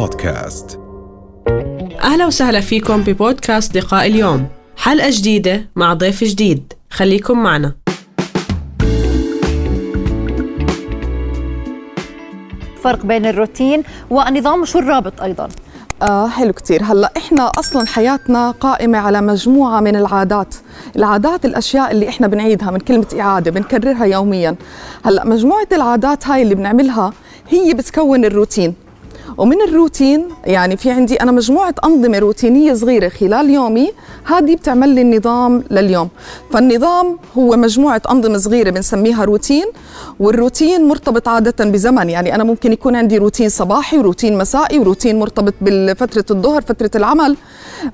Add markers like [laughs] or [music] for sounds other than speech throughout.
بودكاست. أهلا وسهلا فيكم ببودكاست لقاء اليوم. حلقة جديدة مع ضيف جديد. خليكم معنا. فرق بين الروتين والنظام وشو الرابط أيضا؟ آه حلو كتير. هلأ إحنا أصلا حياتنا قائمة على مجموعة من العادات. العادات الأشياء اللي إحنا بنعيدها من كلمة إعادة بنكررها يوميا. هلأ مجموعة العادات هاي اللي بنعملها هي بتكون الروتين. ومن الروتين يعني في عندي أنا مجموعة أنظمة روتينية صغيرة خلال يومي هذه بتعمل لي النظام لليوم. فالنظام هو مجموعة أنظمة صغيرة بنسميها روتين والروتين مرتبط عادة بزمن. يعني أنا ممكن يكون عندي روتين صباحي وروتين مسائي وروتين مرتبط بفتره الظهر فترة العمل.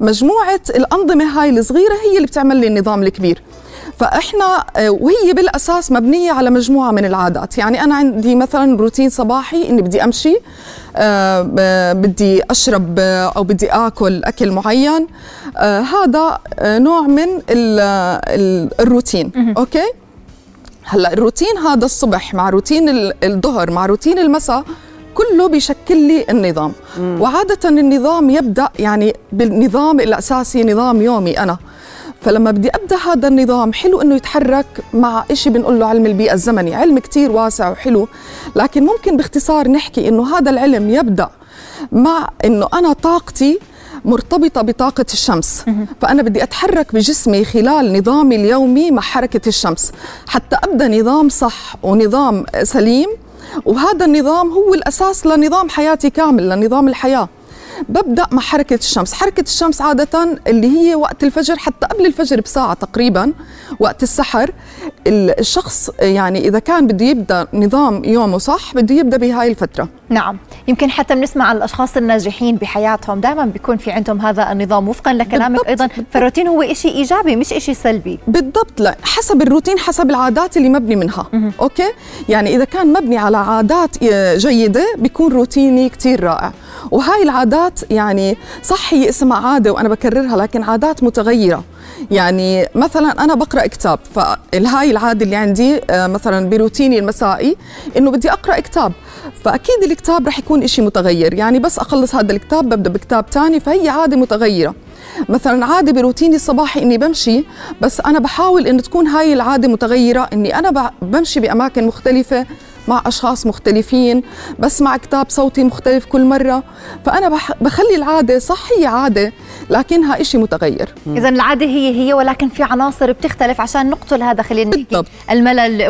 مجموعة الأنظمة هاي الصغيرة هي اللي بتعمل لي النظام الكبير. فإحنا آه، وهي بالأساس مبنية على مجموعة من العادات. يعني أنا عندي مثلا روتين صباحي إني بدي أمشي آه، بدي أشرب آه، أو بدي آكل أكل معين. هذا نوع من الروتين. okay؟ هلأ الروتين هذا الصبح مع روتين الظهر مع روتين المساء كله بيشكل لي النظام. مم. وعادة النظام يبدأ يعني بالنظام الأساسي نظام يومي أنا. فلما بدي أبدأ هذا النظام حلو إنه يتحرك مع شيء بنقول له علم البيئة الزمني. علم كتير واسع وحلو لكن ممكن باختصار نحكي إنه هذا العلم يبدأ مع إنه أنا طاقتي مرتبطة بطاقة الشمس. فأنا بدي أتحرك بجسمي خلال نظامي اليومي مع حركة الشمس. حتى أبدأ نظام صح ونظام سليم وهذا النظام هو الأساس لنظام حياتي كامل لنظام الحياة. ببدأ مع حركة الشمس. حركة الشمس عادة اللي هي وقت الفجر حتى قبل الفجر بساعة تقريبا وقت السحر الشخص يعني إذا كان بده يبدأ نظام يومه صح بده يبدأ بهاي الفترة. نعم. يمكن حتى بنسمع عن الأشخاص الناجحين بحياتهم. دائما بيكون في عندهم هذا النظام. وفقا لكلامك بالضبط. أيضا فالروتين هو شيء إيجابي مش شيء سلبي. بالضبط. لا حسب الروتين حسب العادات اللي مبني منها. مه. أوكي؟ يعني إذا كان مبني على عادات جيدة بيكون روتيني كثير رائع. وهاي العادات يعني صح هي اسمها عادة وأنا بكررها لكن عادات متغيرة. يعني مثلا أنا بقرأ كتاب فالهاي العادة اللي عندي آه، مثلا بروتيني المسائي إنه بدي أقرأ كتاب. فأكيد الكتاب رح يكون إشي متغير. يعني بس أخلص هذا الكتاب ببدأ بكتاب ثاني فهي عادة متغيرة. مثلا عادة بروتيني الصباحي إني بمشي بس أنا بحاول إن تكون هاي العادة متغيرة إني أنا بمشي بأماكن مختلفة. مع أشخاص مختلفين بسمع كتاب صوتي مختلف كل مرة. فأنا بخلي العادة صح هي عادة لكنها إشي متغير. إذا العادة هي هي ولكن في عناصر بتختلف عشان نقتل هذا. خلينا نحكي الملل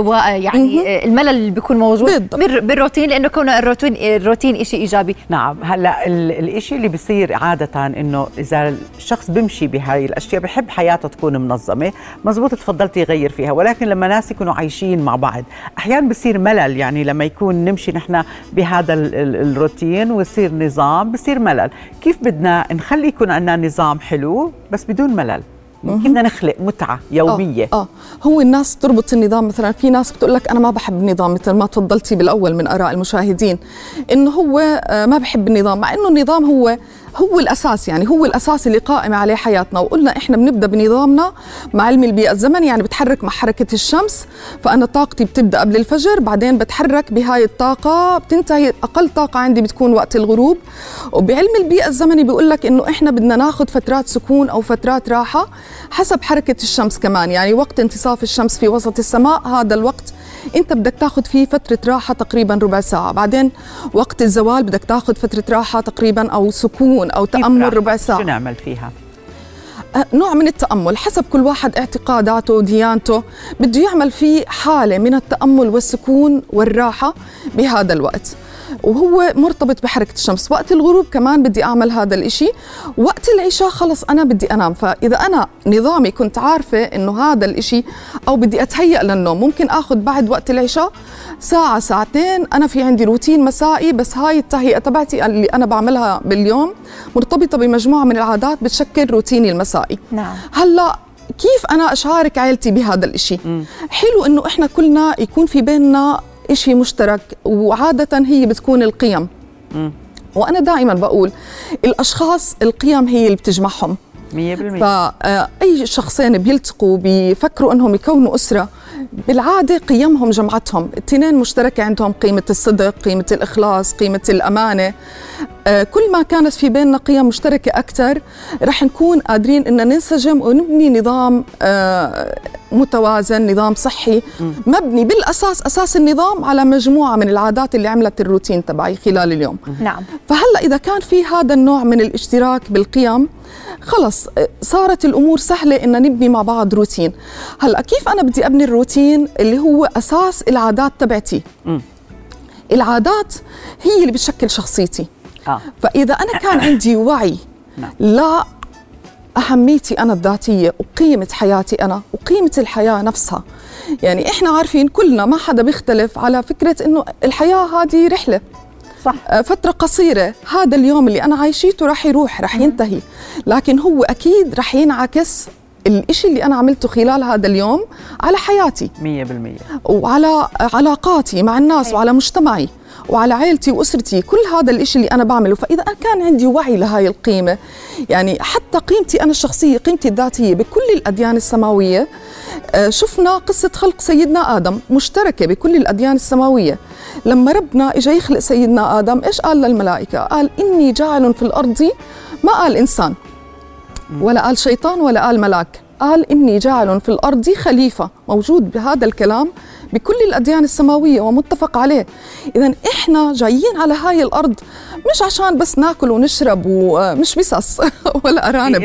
يعني الملل اللي بيكون موجود. بالضبط. بالروتين لأنه كون الروتين الروتين إشي إيجابي. نعم. هلأ الإشي اللي بيصير عادة إنه إذا الشخص بيمشي بهاي الأشياء بحب حياته تكون منظمة. مزبوط تفضلتي يغير فيها ولكن لما ناس يكونوا عايشين مع بعض أحيانا بصير ملل. يعني يعني لما يكون نمشي نحن بهذا الروتين ويصير نظام بصير ملل. كيف بدنا نخلي يكون عندنا نظام حلو بس بدون ملل؟ بدنا نخلق متعة يومية. آه, آه. هو الناس تربط النظام مثلا في ناس بتقول لك أنا ما بحب النظام مثل ما تفضلتي بالأول من آراء المشاهدين إنه هو آه، ما بحب النظام مع إنه النظام هو هو الأساس يعني هو الأساس اللي قائم عليه حياتنا. وقلنا إحنا بنبدأ بنظامنا مع علم البيئة الزمني يعني بتحرك مع حركة الشمس. فأنا طاقتي بتبدأ قبل الفجر بعدين بتحرك بهاي الطاقة بتنتهي. أقل طاقة عندي بتكون وقت الغروب. وبعلم البيئة الزمني بيقول لك إنه إحنا بدنا ناخذ فترات سكون أو فترات راحة حسب حركة الشمس كمان. يعني وقت انتصاف الشمس في وسط السماء هذا الوقت انت بدك تاخذ فيه فترة راحة تقريبا ربع ساعة. بعدين وقت الزوال بدك تاخذ فترة راحة تقريبا أو سكون أو تأمل ربع ساعة. شو نعمل فيها؟ أه، نوع من التأمل. حسب كل واحد اعتقاداته وديانته بده يعمل فيه حالة من التأمل والسكون والراحة بهذا الوقت. وهو مرتبط بحركة الشمس. وقت الغروب كمان بدي أعمل هذا الإشي. وقت العشاء خلص أنا بدي أنام. فإذا أنا نظامي كنت عارفة إنه هذا الإشي أو بدي أتهيأ للنوم ممكن أخذ بعد وقت العشاء ساعة ساعتين. أنا في عندي روتين مسائي بس هاي التهيئة تبعتي اللي أنا بعملها باليوم مرتبطة بمجموعة من العادات بتشكل روتيني المسائي. نعم. هلأ كيف أنا أشارك عائلتي بهذا الإشي؟ م. حلو إنه إحنا كلنا يكون في بيننا إشي مشترك وعادة هي بتكون القيم. م. وأنا دائما بقول الأشخاص القيم هي اللي بتجمعهم. 100% فأي شخصين بيلتقوا بيفكروا أنهم يكونوا أسرة بالعادة قيمهم جمعتهم. الاثنين مشتركة عندهم قيمة الصدق قيمة الإخلاص قيمة الأمانة. آه، كل ما كانت في بيننا قيم مشتركة أكثر رح نكون قادرين أن ننسجم ونبني نظام آه، متوازن نظام صحي. مبني بالأساس أساس النظام على مجموعة من العادات اللي عملت الروتين تبعي خلال اليوم. نعم. فهلأ إذا كان في هذا النوع من الاشتراك بالقيم خلص صارت الأمور سهلة ان نبني مع بعض روتين. هلأ كيف أنا بدي أبني الروتين اللي هو أساس العادات تبعتي؟ العادات هي اللي بتشكل شخصيتي. آه. فإذا أنا كان عندي وعي نعم. لا أهميتي أنا الذاتية وقيمة حياتي أنا وقيمة الحياة نفسها. يعني إحنا عارفين كلنا ما حدا بيختلف على فكرة إنه الحياة هذه رحلة. صح. آه، فترة قصيرة. هذا اليوم اللي أنا عايشيته راح يروح راح ينتهي. لكن هو أكيد راح ينعكس الإشي اللي أنا عملته خلال هذا اليوم على حياتي. 100% وعلى علاقاتي مع الناس وعلى مجتمعي. وعلى عائلتي وأسرتي كل هذا الإشي اللي أنا بعمله. فإذا أنا كان عندي وعي لهاي القيمة يعني حتى قيمتي أنا الشخصية قيمتي الذاتية بكل الأديان السماوية آه، شفنا قصة خلق سيدنا آدم مشتركة بكل الأديان السماوية. لما ربنا اجى يخلق سيدنا آدم إيش قال للملائكة؟ قال إني جاعل في الأرض ما قال إنسان ولا قال شيطان ولا قال ملاك. قال إني جاعل في الأرض خليفة. موجود بهذا الكلام بكل الأديان السماوية ومتفق عليه. إذا إحنا جايين على هاي الأرض مش عشان بس ناكل ونشرب ومش بسس [laughs] ولا أرانب.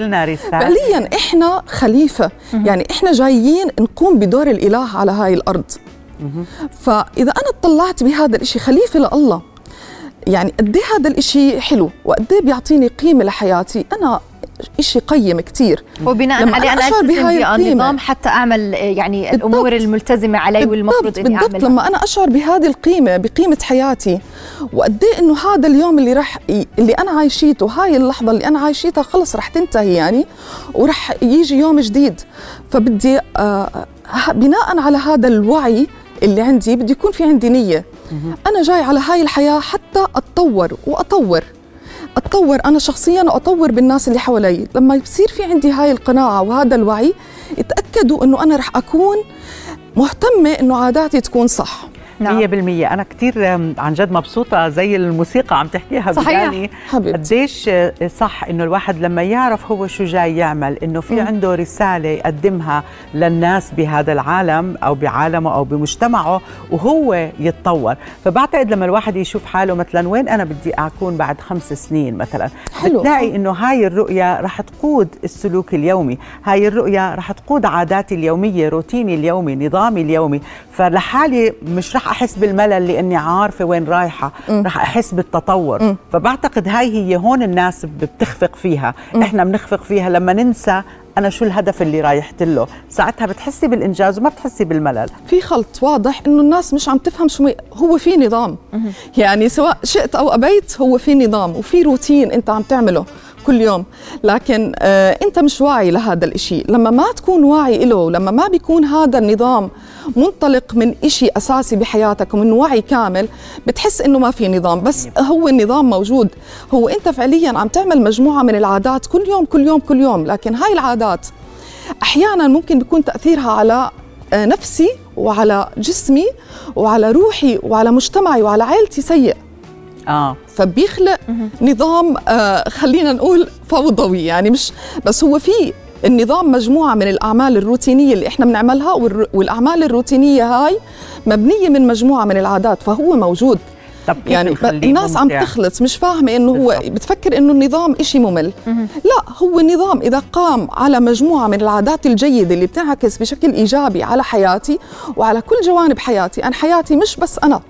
فعليا إحنا خليفة. يعني إحنا جايين نقوم بدور الإله على هاي الأرض. فإذا أنا اطلعت بهذا الإشي خليفة لله يعني قد إيه هذا الإشي حلو؟ وقد إيه بيعطيني قيمة لحياتي؟ أنا شيء قيم كثير وبناء عليه أنا أشعر بهاي النظام حتى أعمل يعني بالضبط. الأمور الملتزمة علي والمفروض إني بالضبط. أعملها. لما أنا أشعر بهذه القيمة بقيمة حياتي وقد إيه إنه هذا اليوم اللي راح اللي أنا عايشيته هاي اللحظة اللي أنا عايشيتها خلص راح تنتهي يعني وراح يجي يوم جديد. فبدي آه بناء على هذا الوعي اللي عندي بدي يكون في عندي نية. أنا جاي على هاي الحياة حتى أتطور وأطور. أتطور أنا شخصيا وأطور بالناس اللي حوالي. لما يصير في عندي هاي القناعة وهذا الوعي اتاكدوا إنه أنا رح أكون مهتمة إنه عاداتي تكون صح. نعم. 100% أنا كثير عن جد مبسوطة زي الموسيقى عم تحكيها صحيح. قديش صح إنه الواحد لما يعرف هو شو جاي يعمل إنه في م. عنده رسالة يقدمها للناس بهذا العالم أو بعالمه أو بمجتمعه وهو يتطور. فبعتقد لما الواحد يشوف حاله مثلا وين أنا بدي أكون بعد خمس سنين مثلا؟ حلو. بتلاقي إنه هاي الرؤية رح تقود السلوك اليومي. هاي الرؤية رح تقود عاداتي اليومية روتيني اليومي نظامي اليومي. فلحالي مش رح أحس بالملل لأني عارفة وين رايحة م. رح أحس بالتطور. م. فبعتقد هاي هي هون الناس بتخفق فيها. م. إحنا بنخفق فيها. لما ننسى أنا شو الهدف اللي رايحت له؟ ساعتها بتحسي بالإنجاز وما بتحسي بالملل. في خلط واضح إنه الناس مش عم تفهم شو هو في نظام. يعني سواء شئت أو أبيت هو في نظام وفي روتين أنت عم تعمله. كل يوم. لكن آه انت مش واعي لهذا الإشي. لما ما تكون واعي له لما ما بيكون هذا النظام منطلق من إشي أساسي بحياتك ومن وعي كامل بتحس إنه ما في نظام. بس هو النظام موجود. هو أنت فعليا عم تعمل مجموعة من العادات كل يوم كل يوم كل يوم. لكن هاي العادات أحيانا ممكن بيكون تأثيرها على آه، نفسي وعلى جسمي وعلى روحي وعلى مجتمعي وعلى عائلتي سيء. آه. فبيخلق نظام آه خلينا نقول فوضوي يعني مش بس هو في النظام مجموعة من الأعمال الروتينية اللي إحنا بنعملها والأعمال الروتينية هاي مبنية من مجموعة من العادات فهو موجود. طب يعني الناس عم تخلط مش فاهمة إنه هو بتفكر إنه النظام إشي ممل. لا هو النظام إذا قام على مجموعة من العادات الجيدة اللي بتنعكس بشكل إيجابي على حياتي وعلى كل جوانب حياتي أنا حياتي مش بس أنا.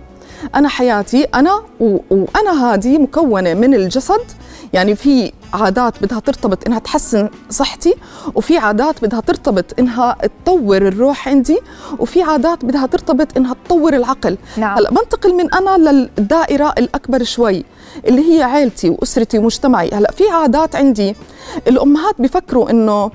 أنا حياتي أنا وأنا هذه مكونة من الجسد يعني في عادات بدها ترتبط إنها تحسن صحتي وفي عادات بدها ترتبط إنها تطور الروح عندي وفي عادات بدها ترتبط إنها تطور العقل نعم. هلأ بنتقل من أنا للدائرة الأكبر شوي اللي هي عائلتي وأسرتي ومجتمعي هلأ في عادات عندي الأمهات بفكروا إنه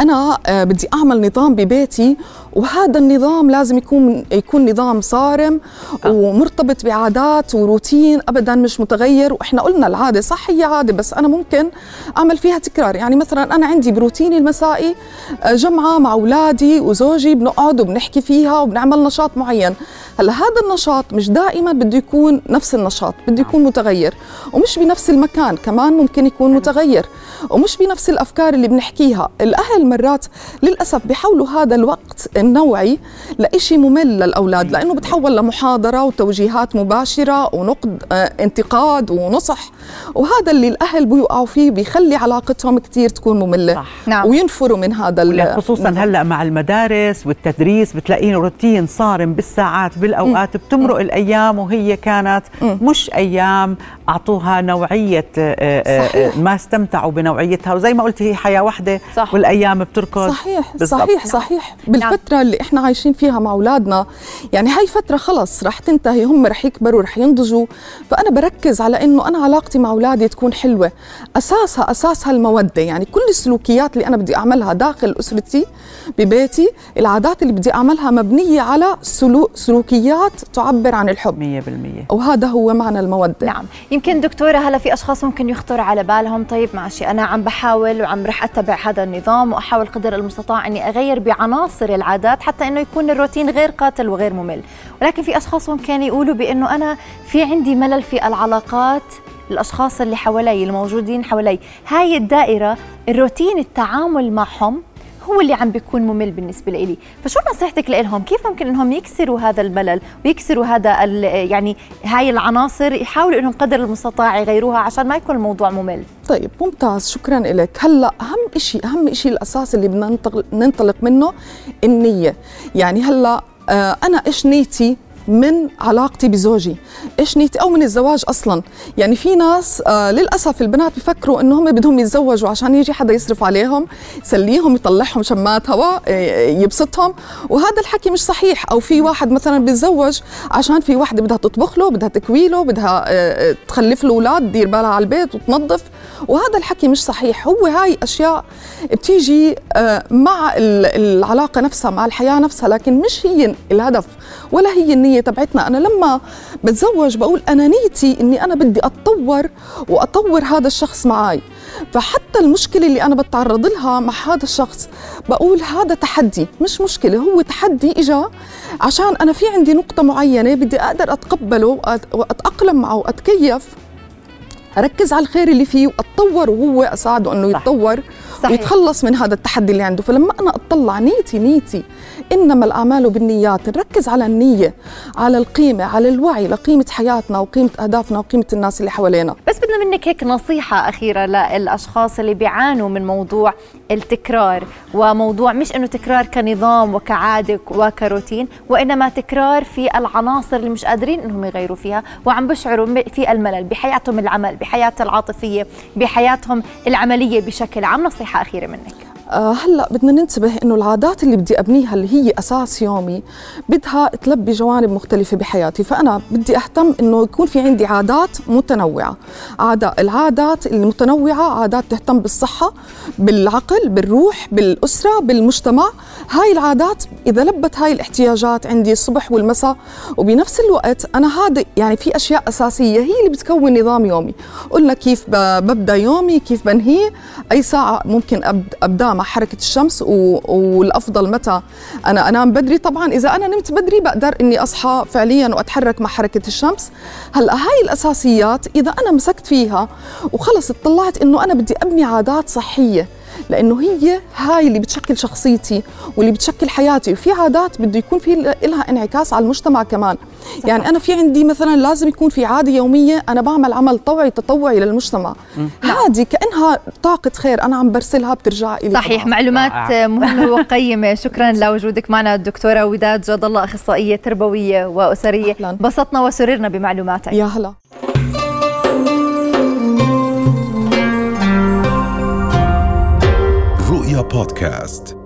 أنا آه، بدي أعمل نظام ببيتي وهذا النظام لازم يكون يكون نظام صارم آه. ومرتبط بعادات وروتين ابدا مش متغير. وإحنا قلنا العادة صح هي عادة بس أنا ممكن أعمل فيها تكرار. يعني مثلا أنا عندي بروتيني المسائي آه، جمعة مع أولادي وزوجي بنقعد وبنحكي فيها وبنعمل نشاط معين. هلأ هذا النشاط مش دائما بده يكون نفس النشاط بده يكون متغير. ومش بنفس المكان كمان ممكن يكون متغير. ومش بنفس الأفكار اللي بنحكيها. الأهل مرات للأسف بيحولوا هذا الوقت النوعي لإشي ممل للأولاد لأنه بتحول لمحاضرة وتوجيهات مباشرة ونقد آه انتقاد ونصح وهذا اللي الأهل بيوقعوا فيه بيخلي علاقتهم كثير تكون مملة صح. نعم. وينفروا من هذا خصوصا هلأ مع المدارس والتدريس بتلاقين روتين صارم بالساعات بالأوقات بتمرق الأيام وهي كانت مش أيام أعطوها نوعية آه، آه، صحيح. ما استمتعوا بنوعيتها وزي ما قلت هي حياة واحدة صح. والأيام بتركض صحيح بالزبط. صحيح صحيح نعم. بالفترة اللي إحنا عايشين فيها مع أولادنا. يعني هاي فتره خلص رح تنتهي هم رح يكبروا رح ينضجوا. فأنا بركز على إنه أنا علاقتي مع أولادي تكون حلوة. أساسها أساسها المودة. يعني كل السلوكيات اللي أنا بدي أعملها داخل أسرتي ببيتي العادات اللي بدي أعملها مبنية على سلوك سلوكيات تعبر عن الحب. 100% وهذا هو معنى المودة. نعم. يمكن دكتورة هلا في أشخاص ممكن يخطر على بالهم. طيب ماشي. أنا عم بحاول وعم رح أتبع هذا النظام وأحاول قدر المستطاع إني أغير بعناصر العادات حتى إنه يكون الروتين غير قاتل وغير ممل. ولكن في أشخاص ممكن يقولوا بأنه أنا في عندي ملل في العلاقات الأشخاص اللي حوالي الموجودين حوالي. هاي الدائرة الروتين التعامل معهم هو اللي عم بيكون ممل بالنسبة لي فشو نصيحتك لهم كيف ممكن إنهم يكسروا هذا الملل ويكسروا هذا يعني هاي العناصر يحاولوا إنهم قدر المستطاع يغيروها عشان ما يكون الموضوع ممل؟ طيب ممتاز شكرا لك هلأ أهم شيء أهم شيء الأساس اللي بدنا ننطلق منه النية. يعني هلأ آه أنا إيش نيتي؟ من علاقتي بزوجي. إيش نيتي؟ أو من الزواج أصلا. يعني في ناس آه للأسف البنات بفكروا إنه هم بدهم يتزوجوا عشان يجي حدا يصرف عليهم يسليهم يطلعهم شمات هواء آه، يبسطهم. وهذا الحكي مش صحيح. أو في واحد مثلا بيتزوج عشان في واحدة بدها تطبخ له بدها تكوي له بدها آه، تخلف له أولاد تدير بالها على البيت وتنظف. وهذا الحكي مش صحيح. هو هاي أشياء بتيجي آه مع العلاقة نفسها مع الحياة نفسها لكن مش هي الهدف ولا هي النية النية تبعتنا. أنا لما بتزوج بقول أنا نيتي إني أنا بدي أتطور وأطور هذا الشخص معي فحتى المشكلة اللي أنا بتعرض لها مع هذا الشخص بقول هذا تحدي مش مشكلة هو تحدي إجا عشان أنا في عندي نقطة معينة بدي أقدر أتقبله وأتأقلم معه وأتكيف أركز على الخير اللي فيه وأتطور وهو أساعده أنه يتطور. صحيح. ويتخلص من هذا التحدي اللي عنده. فلما أنا أطلع نيتي نيتي إنما الأعمال بالنيات نركز على النية على القيمة على الوعي لقيمة حياتنا وقيمة أهدافنا وقيمة الناس اللي حوالينا. بس بدنا منك هيك نصيحة أخيرة للأشخاص اللي بيعانوا من موضوع التكرار وموضوع مش أنه تكرار كنظام وكعادة وكروتين وإنما تكرار في العناصر اللي مش قادرين أنهم يغيروا فيها وعم بشعروا في الملل بحياتهم العمل بحياتهم العاطفية بحياتهم العملية بشكل عام. نصيحة أخيرة منك. آه، هلا بدنا ننتبه إنه العادات اللي بدي أبنيها اللي هي أساس يومي بدها تلبي جوانب مختلفة بحياتي. فأنا بدي أهتم إنه يكون في عندي عادات متنوعة. عادات العادات المتنوعة عادات تهتم بالصحة بالعقل بالروح بالأسرة بالمجتمع. هاي العادات إذا لبت هاي الاحتياجات عندي الصبح والمساء وبنفس الوقت أنا هذا يعني في أشياء أساسية هي اللي بتكون نظام يومي. قلنا كيف ببدأ يومي كيف بنهيه أي ساعة ممكن أبدأ مع حركة الشمس والأفضل متى أنا أنام بدري. طبعا إذا أنا نمت بدري بقدر إني أصحى فعليا وأتحرك مع حركة الشمس. هلأ هاي الأساسيات إذا أنا مسكت فيها وخلص اطلعت إنه أنا بدي أبني عادات صحية لأنه هي هاي اللي بتشكل شخصيتي واللي بتشكل حياتي وفي عادات بده يكون في لها انعكاس على المجتمع كمان. صح. يعني أنا في عندي مثلا لازم يكون في عادة يومية أنا بعمل عمل طوعي تطوعي للمجتمع. هذه كأنها طاقة خير أنا عم برسلها بترجع لي صحيح طبعا. معلومات آه. مهمة [laughs] وقيمة. شكرا لوجودك معنا الدكتورة وداد جاد الله اخصائيه تربوية وأسرية. انبسطنا وسررنا بمعلوماتك. يا هلا. رؤيا بودكاست